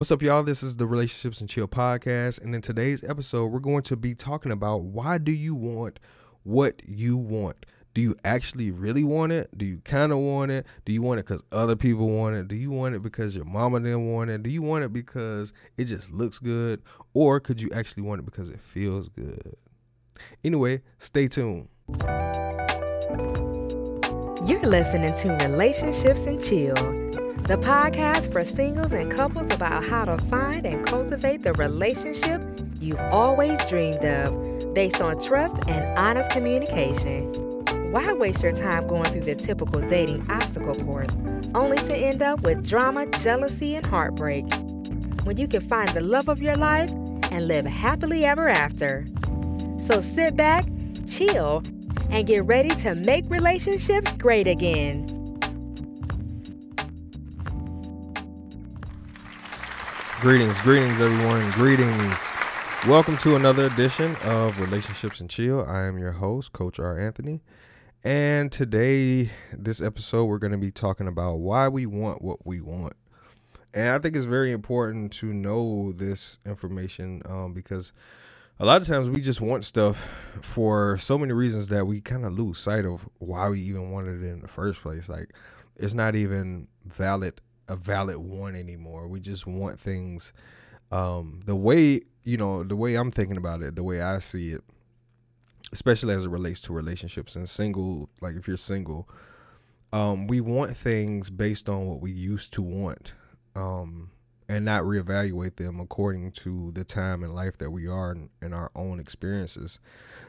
What's up, y'all? This is the Relationships and Chill podcast. And in today's episode, we're going to be talking about why do you want what you want? Do you actually really want it? Do you kind of want it? Do you want it because other people want it? Do you want it because your mama didn't want it? Do you want it because it just looks good? Or could you actually want it because it feels good? Anyway, stay tuned. You're listening to Relationships and Chill, the podcast for singles and couples about how to find and cultivate the relationship you've always dreamed of based on trust and honest communication. Why waste your time going through the typical dating obstacle course only to end up with drama, jealousy, and heartbreak? When you can find the love of your life and live happily ever after. So sit back, chill, and get ready to make relationships great again. Greetings, greetings, everyone. Greetings. Welcome to another edition of Relationships and Chill. I am your host, Coach R. Anthony. And today, this episode, we're going to be talking about why we want what we want. And I think it's very important to know this information um, because a lot of times we just want stuff for so many reasons that we kind of lose sight of why we even wanted it in the first place. Like, it's not even valid a valid want anymore. We just want things um, the way you know the way I'm thinking about it, the way I see it, especially as it relates to relationships and single. Like if you're single, um, we want things based on what we used to want, um, and not reevaluate them according to the time and life that we are and our own experiences.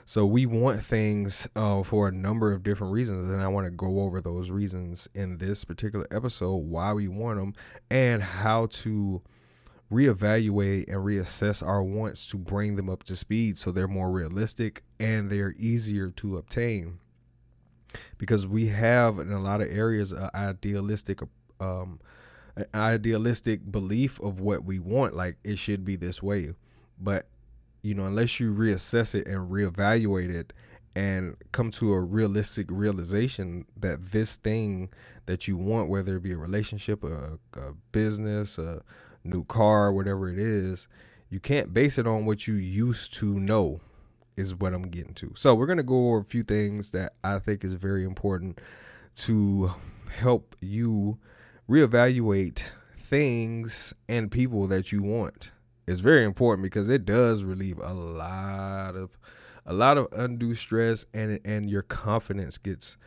So we want things uh, for a number of different reasons, and I want to go over those reasons in this particular episode, why we want them, and how to reevaluate and reassess our wants to bring them up to speed so they're more realistic and they're easier to obtain. Because we have in a lot of areas an idealistic um, an idealistic belief of what we want, like it should be this way. But you know, unless you reassess it and reevaluate it and come to a realistic realization that this thing that you want, whether it be a relationship, a, a business, a new car, whatever it is, you can't base it on what you used to know, is what I'm getting to. So, we're going to go over a few things that I think is very important to help you reevaluate things and people that you want is very important because it does relieve a lot of a lot of undue stress and and your confidence gets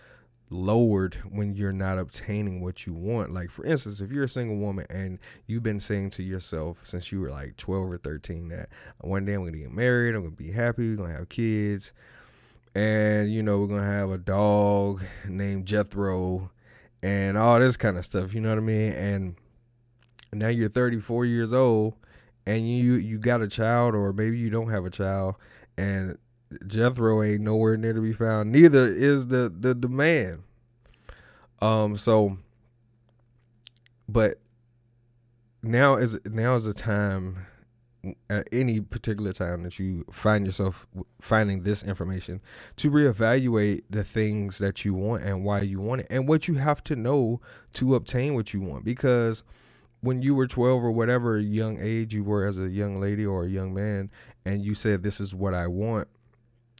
lowered when you're not obtaining what you want. Like for instance, if you're a single woman and you've been saying to yourself since you were like 12 or 13 that one day I'm going to get married, I'm going to be happy, we're going to have kids, and you know, we're going to have a dog named Jethro and all this kind of stuff, you know what I mean? And now you're 34 years old and you you got a child or maybe you don't have a child and Jethro ain't nowhere near to be found. Neither is the the demand. Um. So, but now is now is a time at any particular time that you find yourself finding this information to reevaluate the things that you want and why you want it and what you have to know to obtain what you want because when you were 12 or whatever young age you were as a young lady or a young man and you said this is what I want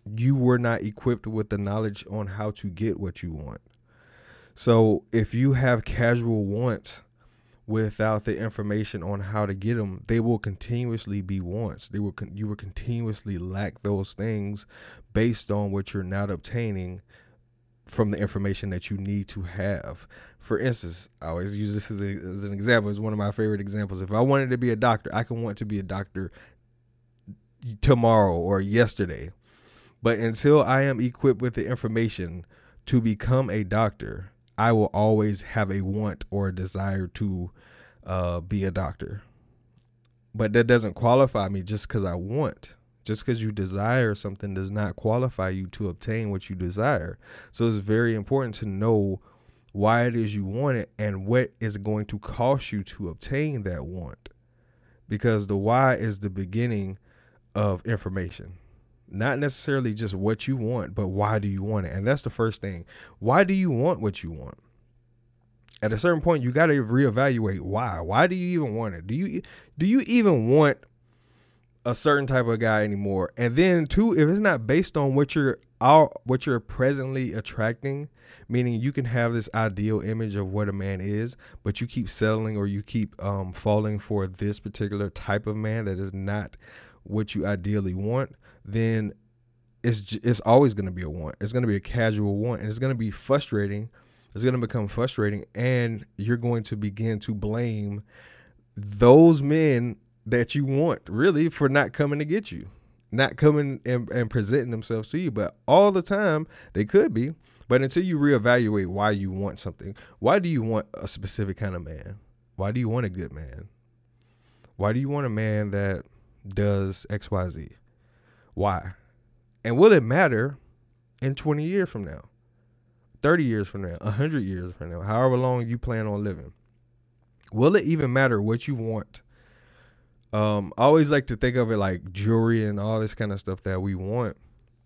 you were not equipped with the knowledge on how to get what you want. So if you have casual wants without the information on how to get them, they will continuously be wants. They will con- you will continuously lack those things based on what you're not obtaining from the information that you need to have. For instance, I always use this as, a, as an example. It's one of my favorite examples. If I wanted to be a doctor, I can want to be a doctor tomorrow or yesterday. But until I am equipped with the information to become a doctor, I will always have a want or a desire to uh, be a doctor. But that doesn't qualify me just because I want. Just because you desire something does not qualify you to obtain what you desire. So it's very important to know why it is you want it and what is going to cost you to obtain that want. Because the why is the beginning of information not necessarily just what you want, but why do you want it? And that's the first thing. Why do you want what you want? at a certain point you got to reevaluate why. Why do you even want it? Do you do you even want a certain type of guy anymore? And then two, if it's not based on what you're what you're presently attracting, meaning you can have this ideal image of what a man is, but you keep settling or you keep um, falling for this particular type of man that is not what you ideally want, then it's it's always going to be a want. It's going to be a casual want, and it's going to be frustrating. It's going to become frustrating, and you're going to begin to blame those men that you want really for not coming to get you not coming and, and, presenting themselves to you. But all the time they could be. But until you reevaluate why you want something, why do you want a specific kind of man? Why do you want a good man? Why do you want a man that does XYZ? Why? And will it matter in 20 years from now? 30 years from now, 100 years from now, however long you plan on living? Will it even matter what you want? Um, I always like to think of it like jewelry and all this kind of stuff that we want.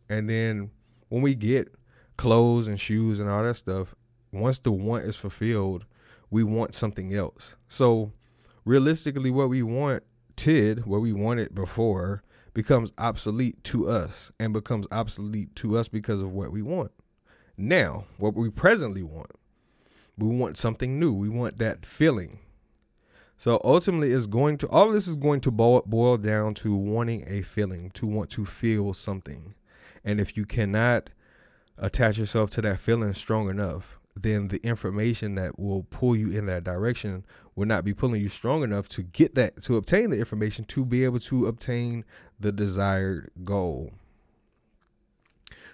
And then when we get clothes and shoes and all that stuff, once the want is fulfilled, we want something else. So realistically, what we want wanted, what we wanted before, becomes obsolete to us and becomes obsolete to us because of what we want. Now, what we presently want, we want something new. We want that feeling. So ultimately, it's going to all of this is going to boil, boil down to wanting a feeling, to want to feel something. And if you cannot attach yourself to that feeling strong enough, then the information that will pull you in that direction will not be pulling you strong enough to get that, to obtain the information, to be able to obtain the desired goal.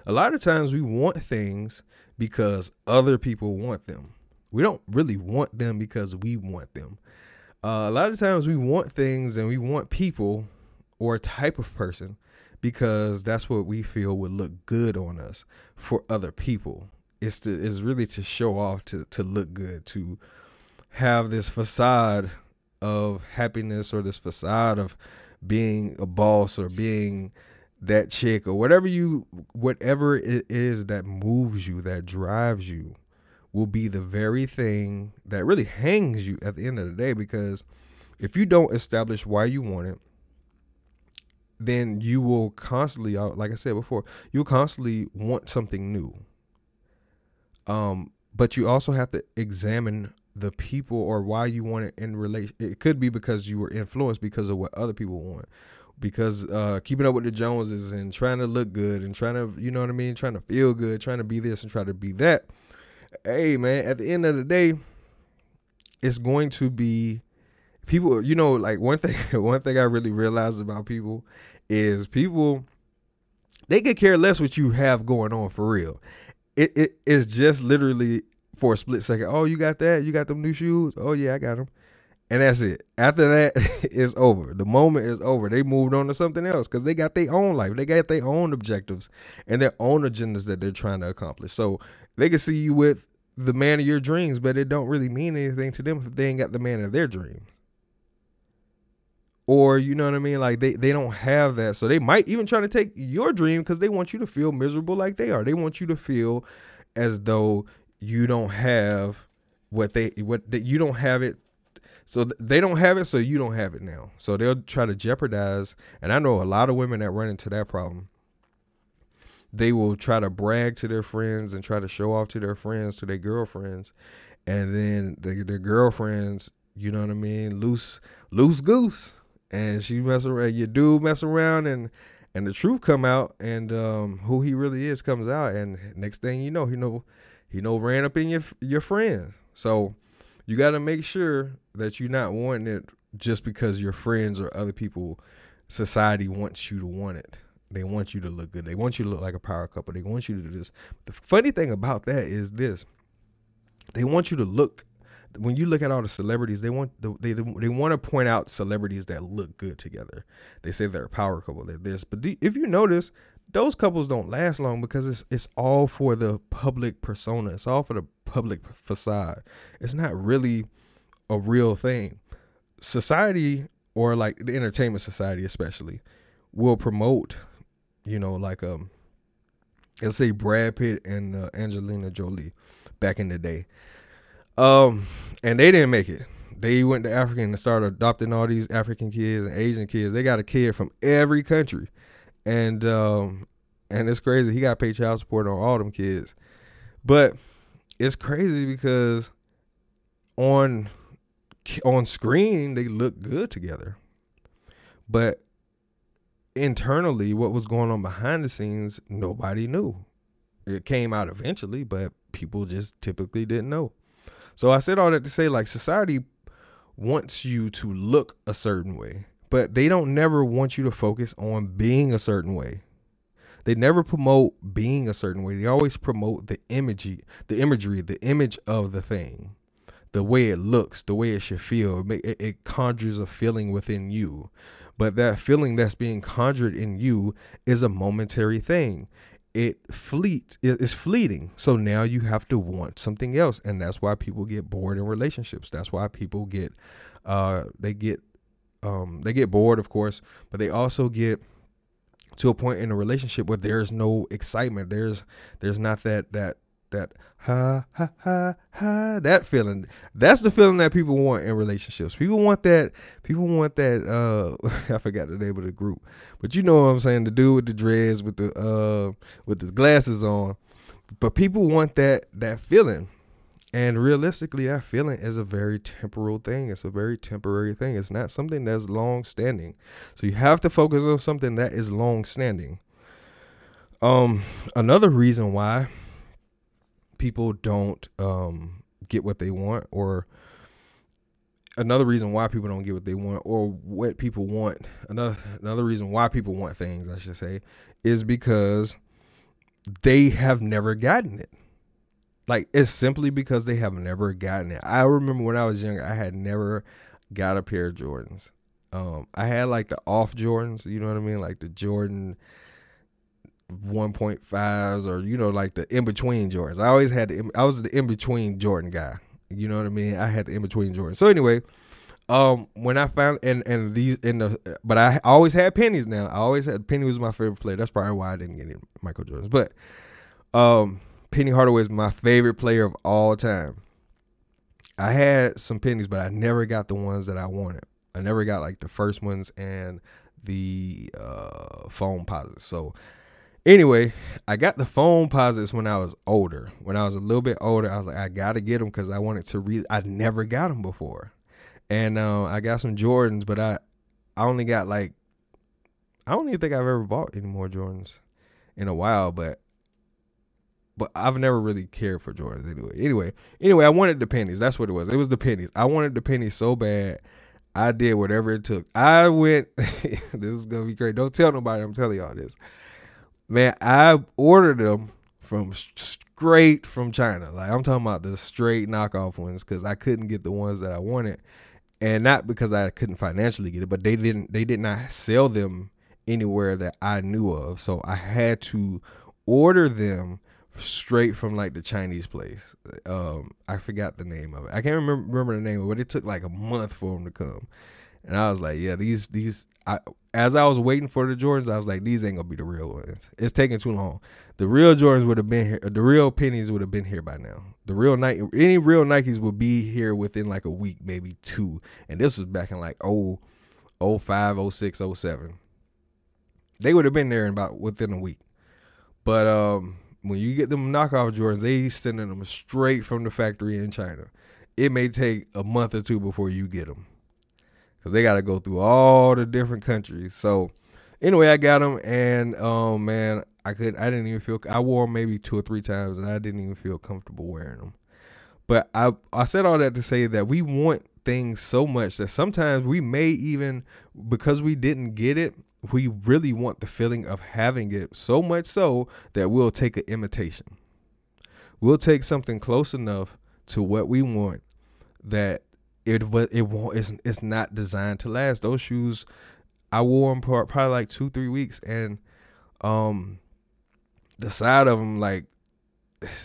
A lot of times we want things because other people want them. We don't really want them because we want them. Uh, a lot of times we want things and we want people or a type of person because that's what we feel would look good on us for other people. It's to is really to show off to to look good to have this facade of happiness or this facade of being a boss or being that chick or whatever you whatever it is that moves you that drives you will be the very thing that really hangs you at the end of the day. Because if you don't establish why you want it then you will constantly uh, like i said before you'll constantly want something new um but you also have to examine the people or why you want it in relation it could be because you were influenced because of what other people want because uh, keeping up with the joneses and trying to look good and trying to you know what i mean trying to feel good trying to be this and try to be that hey man, at the end of the day, it's going to be people. You know, like one thing, one thing I really realized about people is people they could care less what you have going on for real. It it is just literally for a split second. Oh, you got that? You got them new shoes? Oh yeah, I got them. And that's it. After that, it's over. The moment is over. They moved on to something else because they got their own life. They got their own objectives and their own agendas that they're trying to accomplish. So they can see you with the man of your dreams, but it don't really mean anything to them if they ain't got the man of their dreams. Or you know what I mean? Like they, they don't have that. So they might even try to take your dream because they want you to feel miserable like they are. They want you to feel as though you don't have what they what that you don't have it. So they don't have it so you don't have it now. So they'll try to jeopardize. And i know a lot of women that run into that problem. They will try to brag to their friends and try to show off to their friends, to their girlfriends, and then the, their girlfriends, you know what I mean, loose loose goose, and she mess around, your dude mess around, and and the truth come out, and um, who he really is comes out, and next thing you know, he know he know ran up in your your friend. So you got to make sure that you're not wanting it just because your friends or other people, society wants you to want it. They want you to look good. They want you to look like a power couple. They want you to do this. The funny thing about that is this: they want you to look. When you look at all the celebrities, they want the, they they want to point out celebrities that look good together. They say they're a power couple. They're this, but if you notice, those couples don't last long because it's it's all for the public persona. It's all for the public facade. It's not really a real thing. Society or like the entertainment society especially will promote you know, like um, let's say Brad Pitt and uh, Angelina Jolie back in the day. Um, and they didn't make it. They went to Africa and started adopting all these African kids and Asian kids. They got a kid from every country, and um, and it's crazy. He got paid child support on all them kids, but it's crazy because on on screen they look good together, but internally, what was going on behind the scenes, nobody knew. It came out eventually, but people just typically didn't know. So I said all that to say, like, society wants you to look a certain way, but they don't never want you to focus on being a certain way. They never promote being a certain way. They always promote the imagery, the imagery, the image of the thing, the way it looks, the way it should feel. It, it conjures a feeling within you. But that feeling that's being conjured in you is a momentary thing. It fleet is fleeting. So now you have to want something else. And that's why people get bored in relationships. That's why people get uh they get um they get bored of course, but they also get to a point in a relationship where there's no excitement. There's there's not that that that ha ha ha ha that feeling. That's the feeling that people want in relationships. People want that. People want that. Uh, I forgot the name of the group, but you know what I'm saying. The dude with the dreads, with the uh, with the glasses on. But people want that that feeling. And realistically, that feeling is a very temporal thing. It's a very temporary thing. It's not something that's long standing. So you have to focus on something that is long standing. Um, another reason why people don't um, get what they want or another reason why people don't get what they want or what people want another another reason why people want things I should say is because they have never gotten it. Like it's simply because they have never gotten it. I remember when I was younger, I had never got a pair of Jordans. Um, I had like the off Jordans, you know what I mean, like the Jordan 1.5s or you know like the in between Jordans. I always had the I was the in between Jordan guy. You know what I mean? I had the in between Jordan. So anyway, um, when I found and and these in the but I always had pennies. Now I always had Penny was my favorite player. That's probably why I didn't get any Michael Jordans. But um, Penny Hardaway is my favorite player of all time. I had some pennies, but I never got the ones that I wanted. I never got like the first ones and the uh, Foamposites. So Anyway, I got the phone Foamposites when I was older. When I was a little bit older, I was like, I gotta get them because I wanted to read. I never got them before, and uh, I got some Jordans, but I, I only got like, I don't even think I've ever bought any more Jordans in a while, but, but I've never really cared for Jordans anyway. Anyway, anyway, I wanted the pennies. That's what it was. It was the pennies. I wanted the pennies so bad. I did whatever it took. I went. this is gonna be great. Don't tell nobody. I'm telling y'all this man, I ordered them from straight from China. Like I'm talking about the straight knockoff ones because I couldn't get the ones that I wanted, and not because I couldn't financially get it, but they didn't. They did not sell them anywhere that I knew of, so I had to order them straight from like the Chinese place. Um, I forgot the name of it. I can't remember remember the name of it, but it took like a month for them to come. And I was like, yeah, these these I as I was waiting for the Jordans, I was like, these ain't gonna be the real ones. It's taking too long. The real Jordans would have been here. The real pennies would have been here by now. The real Nike, any real Nikes would be here within like a week, maybe two. And this was back in like oh, oh five, oh six, oh seven. They would have been there in about within a week. But um, when you get them knockoff Jordans, they sending them straight from the factory in China. It may take a month or two before you get them because they got to go through all the different countries. So anyway, I got them, and um, man, I could I didn't even feel I wore them maybe two or three times, and I didn't even feel comfortable wearing them. But I I said all that to say that we want things so much that sometimes we may even because we didn't get it, we really want the feeling of having it so much so that we'll take an imitation. We'll take something close enough to what we want that it but it won't it's, it's not designed to last. Those shoes i wore them for probably like two three weeks and um the side of them like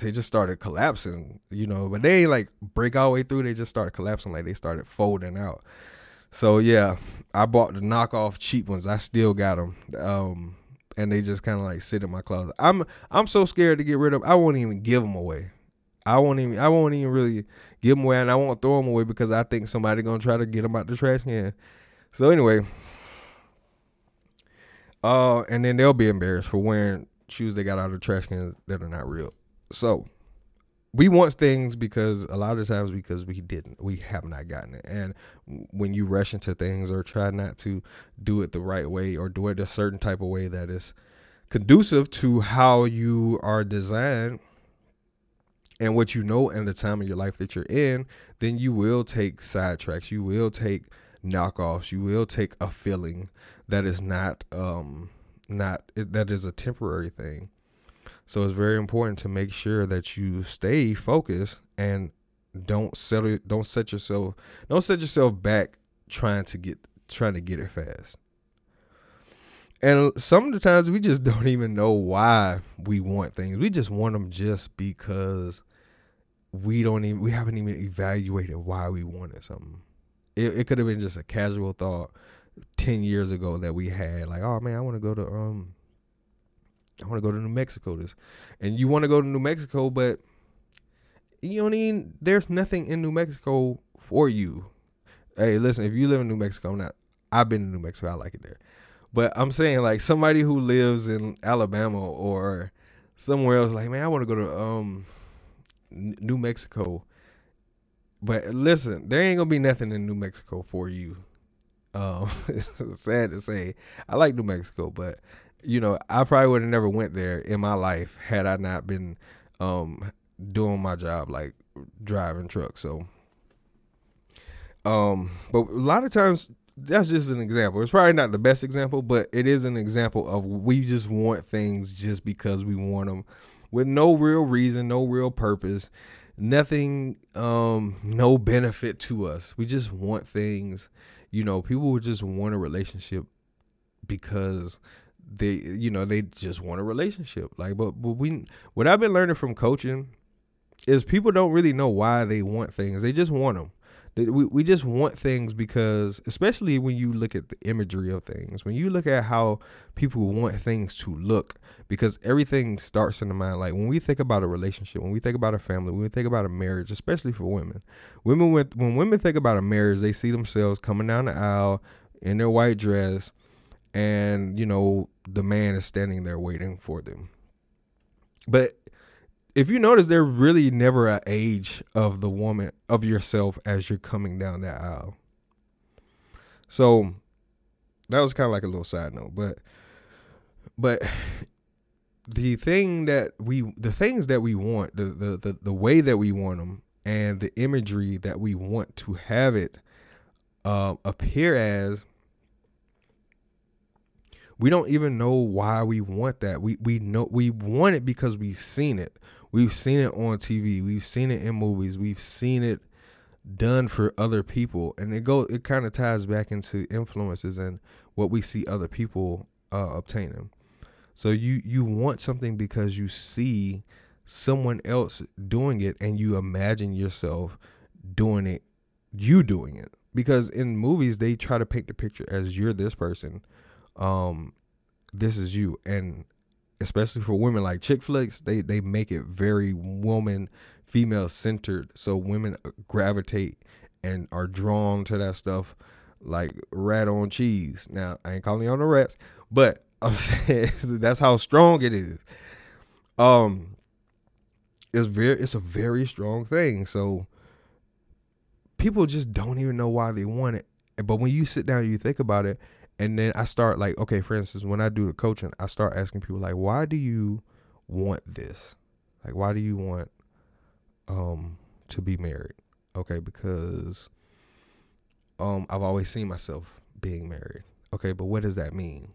they just started collapsing you know but they like break all the way through they just started collapsing like they started folding out. So yeah i bought the knockoff cheap ones. I still got them um and they just kind of like sit in my closet. I'm i'm so scared to get rid of i won't even give them away I won't even I won't even really give them away, and I won't throw them away because I think somebody gonna try to get them out the trash can. So anyway, uh, and then they'll be embarrassed for wearing shoes they got out of the trash can that are not real. So we want things because a lot of times because we didn't we have not gotten it and when you rush into things or try not to do it the right way or do it a certain type of way that is conducive to how you are designed and what you know and the time of your life that you're in then you will take sidetracks you will take knockoffs you will take a feeling that is not um not that is a temporary thing so it's very important to make sure that you stay focused and don't settle don't set yourself don't set yourself back trying to get trying to get it fast. And some of the times we just don't even know why we want things. We just want them just because we don't even we haven't even evaluated why we wanted something. It, it could have been just a casual thought ten years ago that we had, like, oh man, I want to go to um I want to go to New Mexico this, and you want to go to New Mexico, but you don't even. There's nothing in New Mexico for you. Hey, listen, if you live in New Mexico, I'm not. I've been to New Mexico. I like it there, but I'm saying like somebody who lives in Alabama or somewhere else, like man, I want to go to um New Mexico. But listen, there ain't gonna be nothing in New Mexico for you. Um, it's sad to say. I like New Mexico, but you know, I probably would have never went there in my life had I not been um, doing my job like driving trucks. So, um, but a lot of times that's just an example. It's probably not the best example, but it is an example of we just want things just because we want them with no real reason, no real purpose, nothing, um, no benefit to us. We just want things. You know, people would just want a relationship because they you know they just want a relationship like but, but we what i've been learning from coaching is people don't really know why they want things they just want them we, we just want things because especially when you look at the imagery of things when you look at how people want things to look because everything starts in the mind. Like when we think about a relationship when we think about a family when we think about a marriage especially for women women with when women think about a marriage they see themselves coming down the aisle in their white dress and you know the man is standing there waiting for them. But if you notice there's really never an age of the woman of yourself as you're coming down that aisle so that was kind of like a little side note but but the thing that we the things that we want the the the, the way that we want them and the imagery that we want to have it uh, appear as we don't even know why we want that. We we know we want it because we've seen it. We've seen it on TV. We've seen it in movies. We've seen it done for other people, and it goes. It kind of ties back into influences and what we see other people uh, obtaining. So you you want something because you see someone else doing it, and you imagine yourself doing it. You doing it because in movies they try to paint the picture as you're this person um, this is you. And especially for women like chick flicks, they they make it very woman, female centered. So women gravitate and are drawn to that stuff like rat on cheese. Now I ain't calling y'all no rats, but I'm saying that's how strong it is. Um, it's very it's a very strong thing. So people just don't even know why they want it. But when you sit down and you think about it, and then I start like, okay, for instance, when I do the coaching, I start asking people like, why do you want this? Like, why do you want um to be married? Okay, because um I've always seen myself being married. Okay, but what does that mean?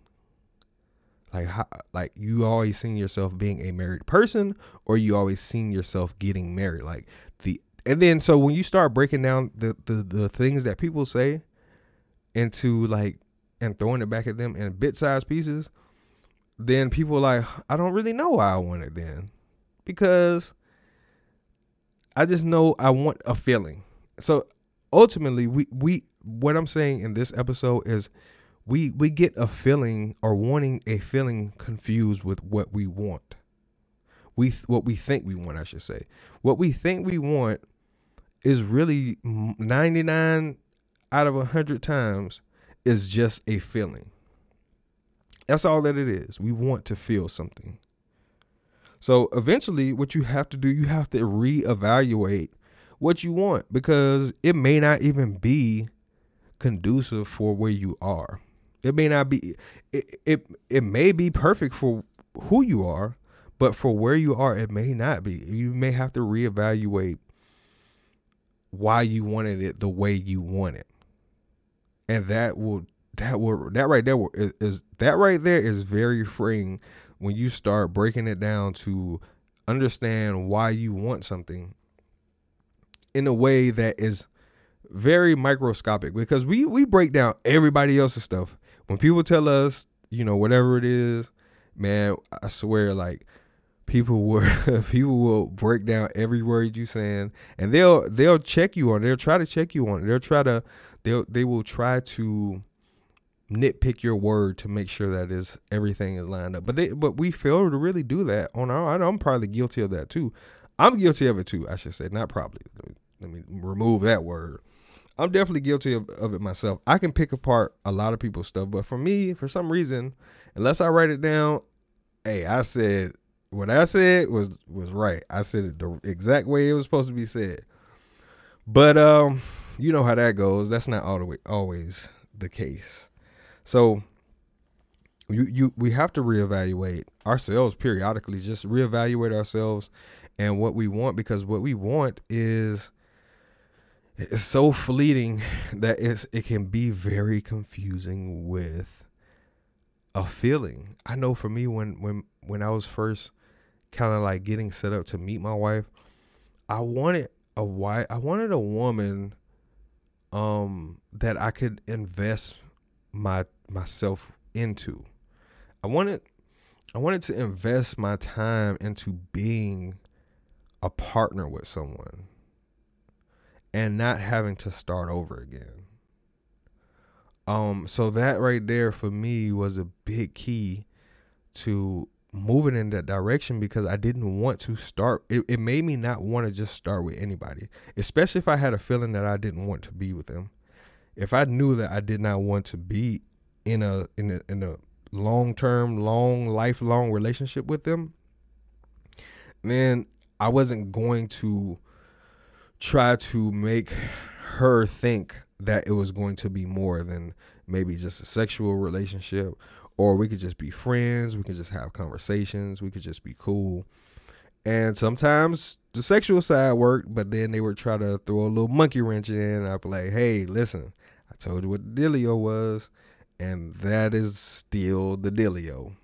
Like how like you always seen yourself being a married person or you always seen yourself getting married? Like the and then so when you start breaking down the the, the things that people say into like and throwing it back at them in bit sized pieces, then people like, I don't really know why I want it then. Because I just know I want a feeling. So ultimately we we what I'm saying in this episode is we we get a feeling or wanting a feeling confused with what we want. we what we think we want, I should say. What we think we want is really 99 out of 100 times is just a feeling. That's all that it is. We want to feel something. So eventually, what you have to do, you have to reevaluate what you want because it may not even be conducive for where you are. It may not be it, it it may be perfect for who you are, but for where you are it may not be. You may have to reevaluate why you wanted it the way you want it. And that will that will that right there is, is that right there is very freeing when you start breaking it down to understand why you want something in a way that is very microscopic because we we break down everybody else's stuff when people tell us, you know, whatever it is, man, I swear, like people will people will break down every word you saying, and they'll they'll check you on. They'll try to check you on. It. They'll try to they'll they will try to nitpick your word to make sure that is everything is lined up. But they but we fail to really do that on our. I'm probably guilty of that too. I'm guilty of it too. I should say, not probably. Let me remove that word. I'm definitely guilty of, of it myself. I can pick apart a lot of people's stuff, but for me, for some reason, unless I write it down, hey, I said what I said was was right. I said it the exact way it was supposed to be said. But um, you know how that goes. That's not all the way, always the case. So you you we have to reevaluate ourselves periodically. Just reevaluate ourselves and what we want because what we want is it's so fleeting that it's it can be very confusing with a feeling. I know for me when when when I was first kind of like getting set up to meet my wife, I wanted a wife I wanted a woman um that I could invest my myself into. I wanted I wanted to invest my time into being a partner with someone and not having to start over again. Um, so that right there for me was a big key to moving in that direction because I didn't want to start. It, it made me not want to just start with anybody, especially if I had a feeling that I didn't want to be with them. If I knew that I did not want to be in a in a in a long term, long lifelong relationship with them, then I wasn't going to try to make her think that it was going to be more than maybe just a sexual relationship or we could just be friends, we could just have conversations, we could just be cool. And sometimes the sexual side worked, but then they would try to throw a little monkey wrench in. I'd be like, hey, listen, I told you what the dealio was, and that is still the dealio.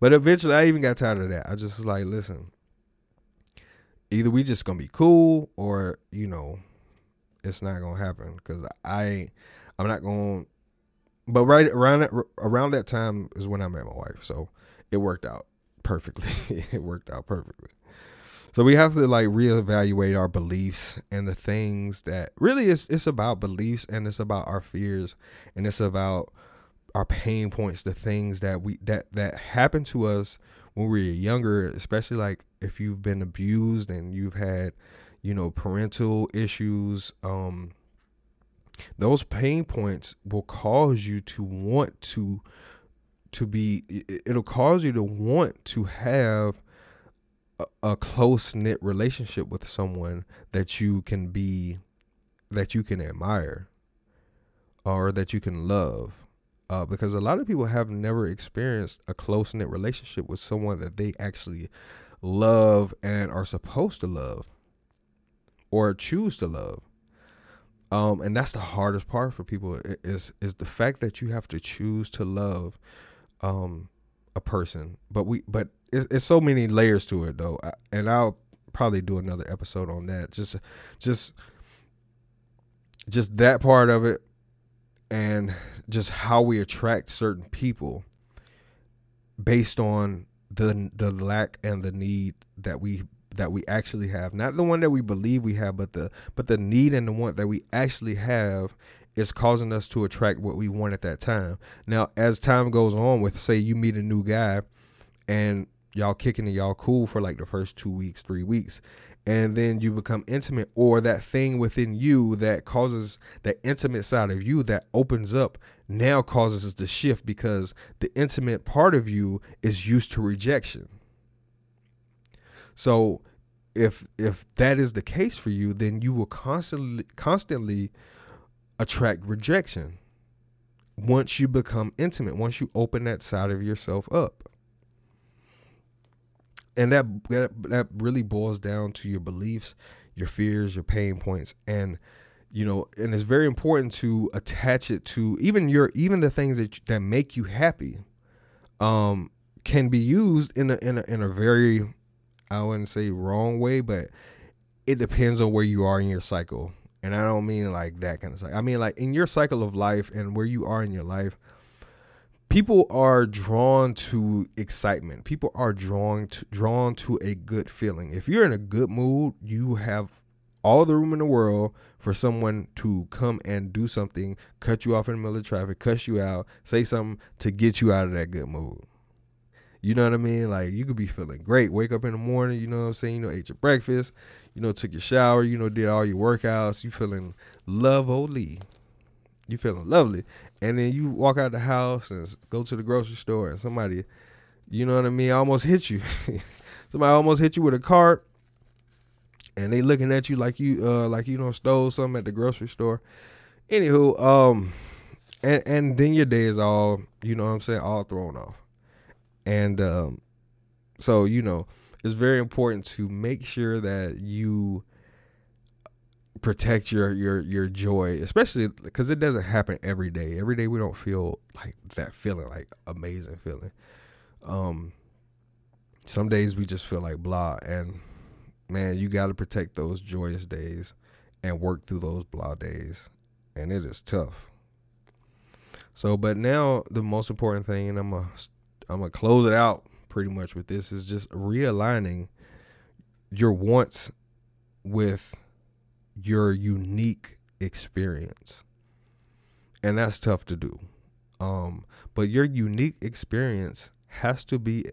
But eventually, I even got tired of that. I just was like, listen, either we just gonna be cool or you know it's not gonna happen because I I'm not gonna. But right around that around that time is when I met my wife, so it worked out perfectly. it worked out perfectly. So we have to like reevaluate our beliefs and the things that really is it's about beliefs and it's about our fears and it's about our pain points, the things that we that that happen to us when we were younger, especially like if you've been abused and you've had, you know, parental issues, um, those pain points will cause you to want to to be it'll cause you to want to have a, a close knit relationship with someone that you can be that you can admire or that you can love uh, because a lot of people have never experienced a close knit relationship with someone that they actually love and are supposed to love or choose to love. Um, and that's the hardest part for people is is the fact that you have to choose to love um, a person. But we but it's, it's so many layers to it though, and I'll probably do another episode on that. Just just just that part of it and just how we attract certain people based on the the lack and the need that we that we actually have not the one that we believe we have but the but the need and the want that we actually have is causing us to attract what we want at that time now as time goes on with say you meet a new guy and y'all kicking and y'all cool for like the first two weeks, three weeks. And then you become intimate, or that thing within you that causes that intimate side of you that opens up now causes the shift because the intimate part of you is used to rejection. So if if that is the case for you, then you will constantly constantly attract rejection once you become intimate, once you open that side of yourself up. And that, that that really boils down to your beliefs, your fears, your pain points and you know, and it's very important to attach it to even your even the things that that make you happy um can be used in a in a in a very I wouldn't say wrong way, but it depends on where you are in your cycle. And I don't mean like that kind of cycle. I mean like in your cycle of life and where you are in your life, people are drawn to excitement. People are drawn to drawn to a good feeling. If you're in a good mood, you have all the room in the world for someone to come and do something, cut you off in the middle of traffic, cuss you out, say something to get you out of that good mood. You know what I mean? Like you could be feeling great, wake up in the morning, you know what I'm saying? You know, ate your breakfast, you know, took your shower, you know, did all your workouts, you feeling lovely. You feeling lovely. And then you walk out the house and go to the grocery store and somebody, you know what I mean, almost hit you. somebody almost hit you with a cart and they looking at you like you uh like you know stole something at the grocery store. Anywho, um and and then your day is all, you know what I'm saying, all thrown off. And um, so, you know, it's very important to make sure that you protect your your your joy, especially because it doesn't happen every day. Every day we don't feel like that feeling, like amazing feeling. Um, some days we just feel like blah, and man, you got to protect those joyous days and work through those blah days, and it is tough. So, but now the most important thing, and I'm gonna I'm gonna close it out pretty much with this is just realigning your wants with your unique experience. And that's tough to do. Um, but your unique experience has to be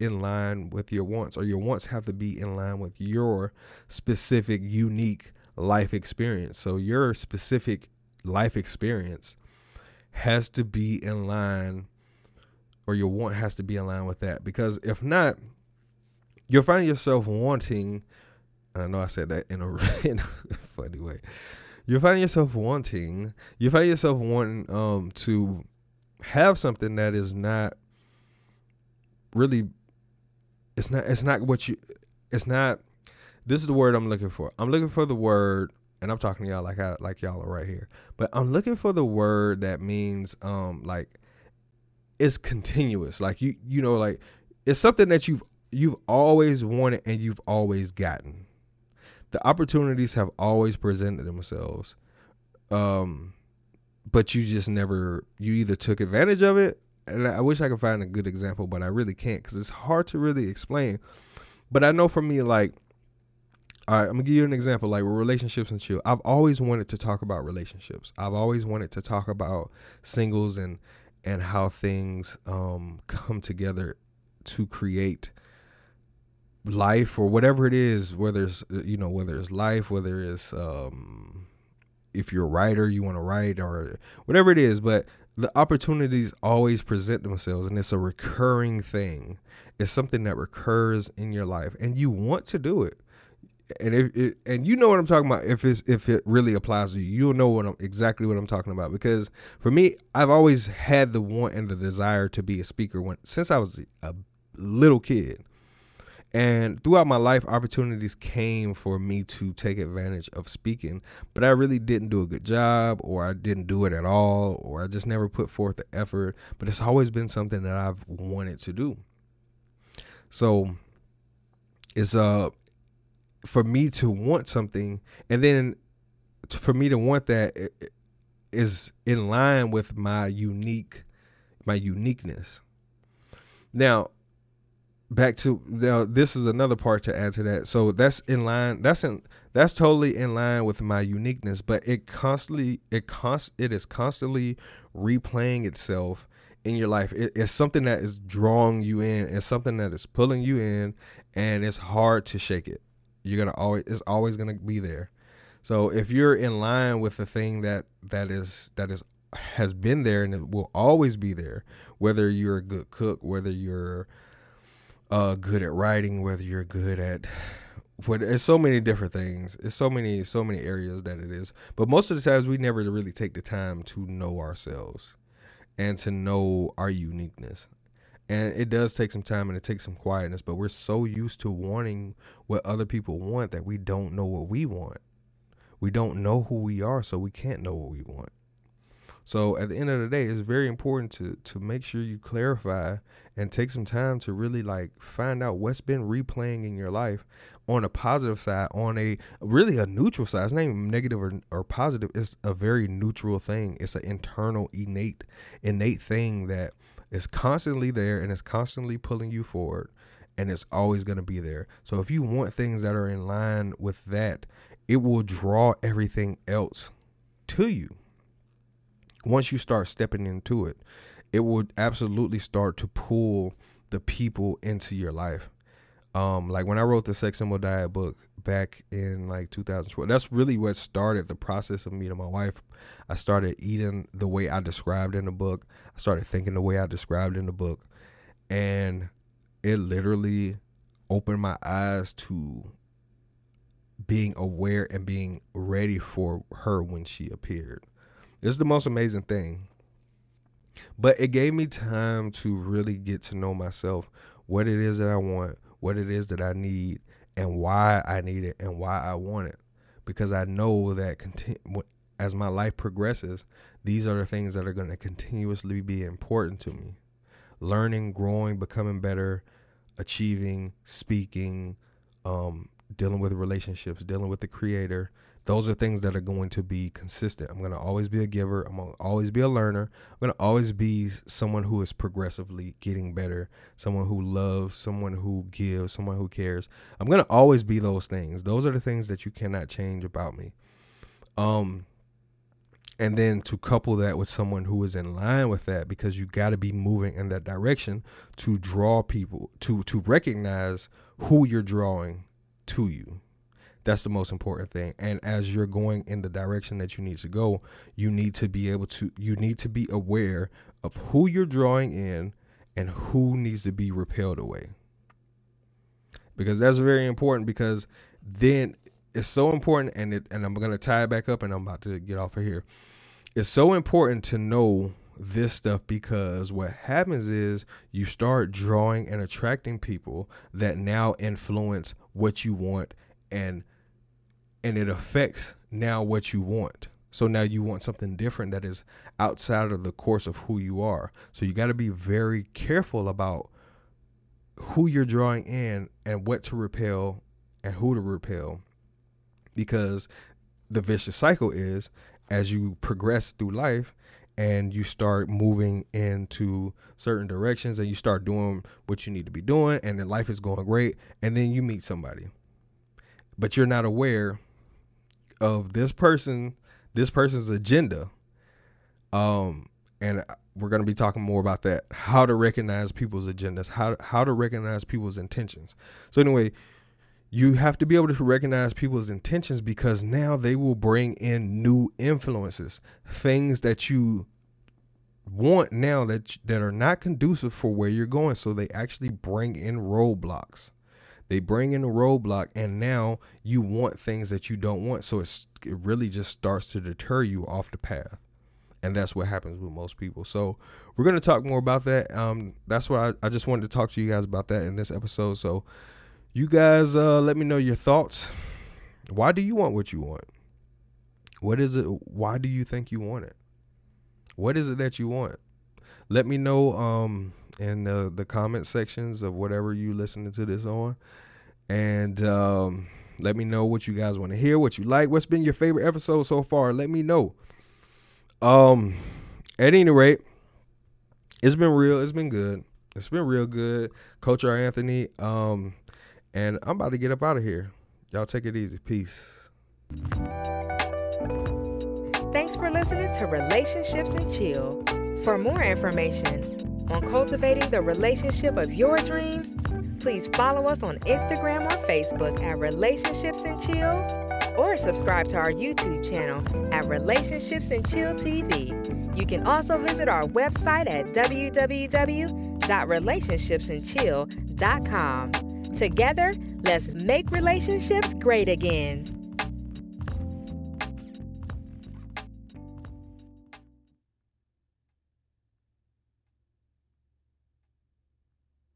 in line with your wants, or your wants have to be in line with your specific, unique life experience. So, your specific life experience has to be in line or your want has to be in line with that. Because if not, you'll find yourself wanting. I know I said that in a, in a funny way. You'll find yourself wanting. You find yourself wanting um to have something that is not really. It's not. It's not what you. It's not. This is the word I'm looking for. I'm looking for the word, and I'm talking to y'all like I like y'all are right here. But I'm looking for the word that means um like it's continuous. Like you you know like it's something that you've you've always wanted and you've always gotten. The opportunities have always presented themselves. Um but you just never you either took advantage of it and I wish I could find a good example, but I really can't cuz it's hard to really explain. But I know for me like all right, I'm gonna give you an example, like with relationships and chill. I've always wanted to talk about relationships. I've always wanted to talk about singles and and how things um, come together to create life or whatever it is whether it's you know whether it's life whether it's um, if you're a writer you want to write or whatever it is but the opportunities always present themselves and it's a recurring thing. It's something that recurs in your life and you want to do it and if it, and you know what I'm talking about if it's if it really applies to you, you'll know what I'm exactly what I'm talking about because for me, I've always had the want and the desire to be a speaker when since I was a little kid. And throughout my life, opportunities came for me to take advantage of speaking, but I really didn't do a good job, or I didn't do it at all, or I just never put forth the effort. But it's always been something that I've wanted to do. So it's uh for me to want something and then for me to want that is in line with my unique my uniqueness now back to now this is another part to add to that so that's in line that's in that's totally in line with my uniqueness but it constantly it const it is constantly replaying itself in your life. It, it's something that is drawing you in. It's something that is pulling you in, and it's hard to shake it. You're gonna always. It's always gonna be there. So if you're in line with the thing that that is that is has been there and it will always be there, whether you're a good cook, whether you're uh, good at writing, whether you're good at what it's so many different things. It's so many so many areas that it is. But most of the times we never really take the time to know ourselves and to know our uniqueness. And it does take some time and it takes some quietness, but we're so used to wanting what other people want that we don't know what we want. We don't know who we are, so we can't know what we want. So at the end of the day, it's very important to to make sure you clarify and take some time to really like find out what's been replaying in your life on a positive side, on a really a neutral side. It's not even negative or, or positive. It's a very neutral thing. It's an internal, innate, innate thing that is constantly there and it's constantly pulling you forward and it's always going to be there. So if you want things that are in line with that, it will draw everything else to you once you start stepping into it, it will absolutely start to pull the people into your life. Um, like when I wrote the Sex Symbol Diet book back in like 2012, that's really what started the process of meeting my wife. I started eating the way I described in the book. I started thinking the way I described in the book, and it literally opened my eyes to being aware and being ready for her when she appeared. This is the most amazing thing. But it gave me time to really get to know myself, what it is that I want, what it is that I need, and why I need it and why I want it. Because I know that continu- as my life progresses, these are the things that are going to continuously be important to me. Learning, growing, becoming better, achieving, speaking, um, dealing with relationships, dealing with the creator, those are things that are going to be consistent. I'm going to always be a giver. I'm going to always be a learner. I'm going to always be someone who is progressively getting better, someone who loves, someone who gives, someone who cares. I'm going to always be those things. Those are the things that you cannot change about me. Um and then to couple that with someone who is in line with that because you got to be moving in that direction to draw people to to recognize who you're drawing to you that's the most important thing. And as you're going in the direction that you need to go, you need to be able to you need to be aware of who you're drawing in and who needs to be repelled away. Because that's very important because then it's so important and it and I'm going to tie it back up and I'm about to get off of here. It's so important to know this stuff because what happens is you start drawing and attracting people that now influence what you want and and it affects now what you want. So now you want something different that is outside of the course of who you are. So you got to be very careful about who you're drawing in and what to repel and who to repel because the vicious cycle is as you progress through life and you start moving into certain directions and you start doing what you need to be doing and then life is going great and then you meet somebody but you're not aware of this person, this person's agenda. Um, and we're going to be talking more about that. How to recognize people's agendas, how how to recognize people's intentions. So anyway, you have to be able to recognize people's intentions because now they will bring in new influences, things that you want now that that are not conducive for where you're going. So they actually bring in roadblocks. They bring in a roadblock, and now you want things that you don't want. So it's, it really just starts to deter you off the path. And that's what happens with most people. So we're going to talk more about that. Um, that's why I, I just wanted to talk to you guys about that in this episode. So you guys uh, let me know your thoughts. Why do you want what you want? What is it? Why do you think you want it? What is it that you want? Let me know. Um, in the, the comment sections of whatever you listening to this on. And um, let me know what you guys want to hear, what you like, what's been your favorite episode so far. Let me know. Um, at any rate, it's been real. It's been good. It's been real good, Coach R. Anthony. Um, and I'm about to get up out of here. Y'all take it easy. Peace. Thanks for listening to Relationships and Chill. For more information, on cultivating the relationship of your dreams, please follow us on Instagram or Facebook at Relationships and Chill or subscribe to our YouTube channel at Relationships and Chill TV. You can also visit our website at www.relationshipsandchill.com. Together, let's make relationships great again.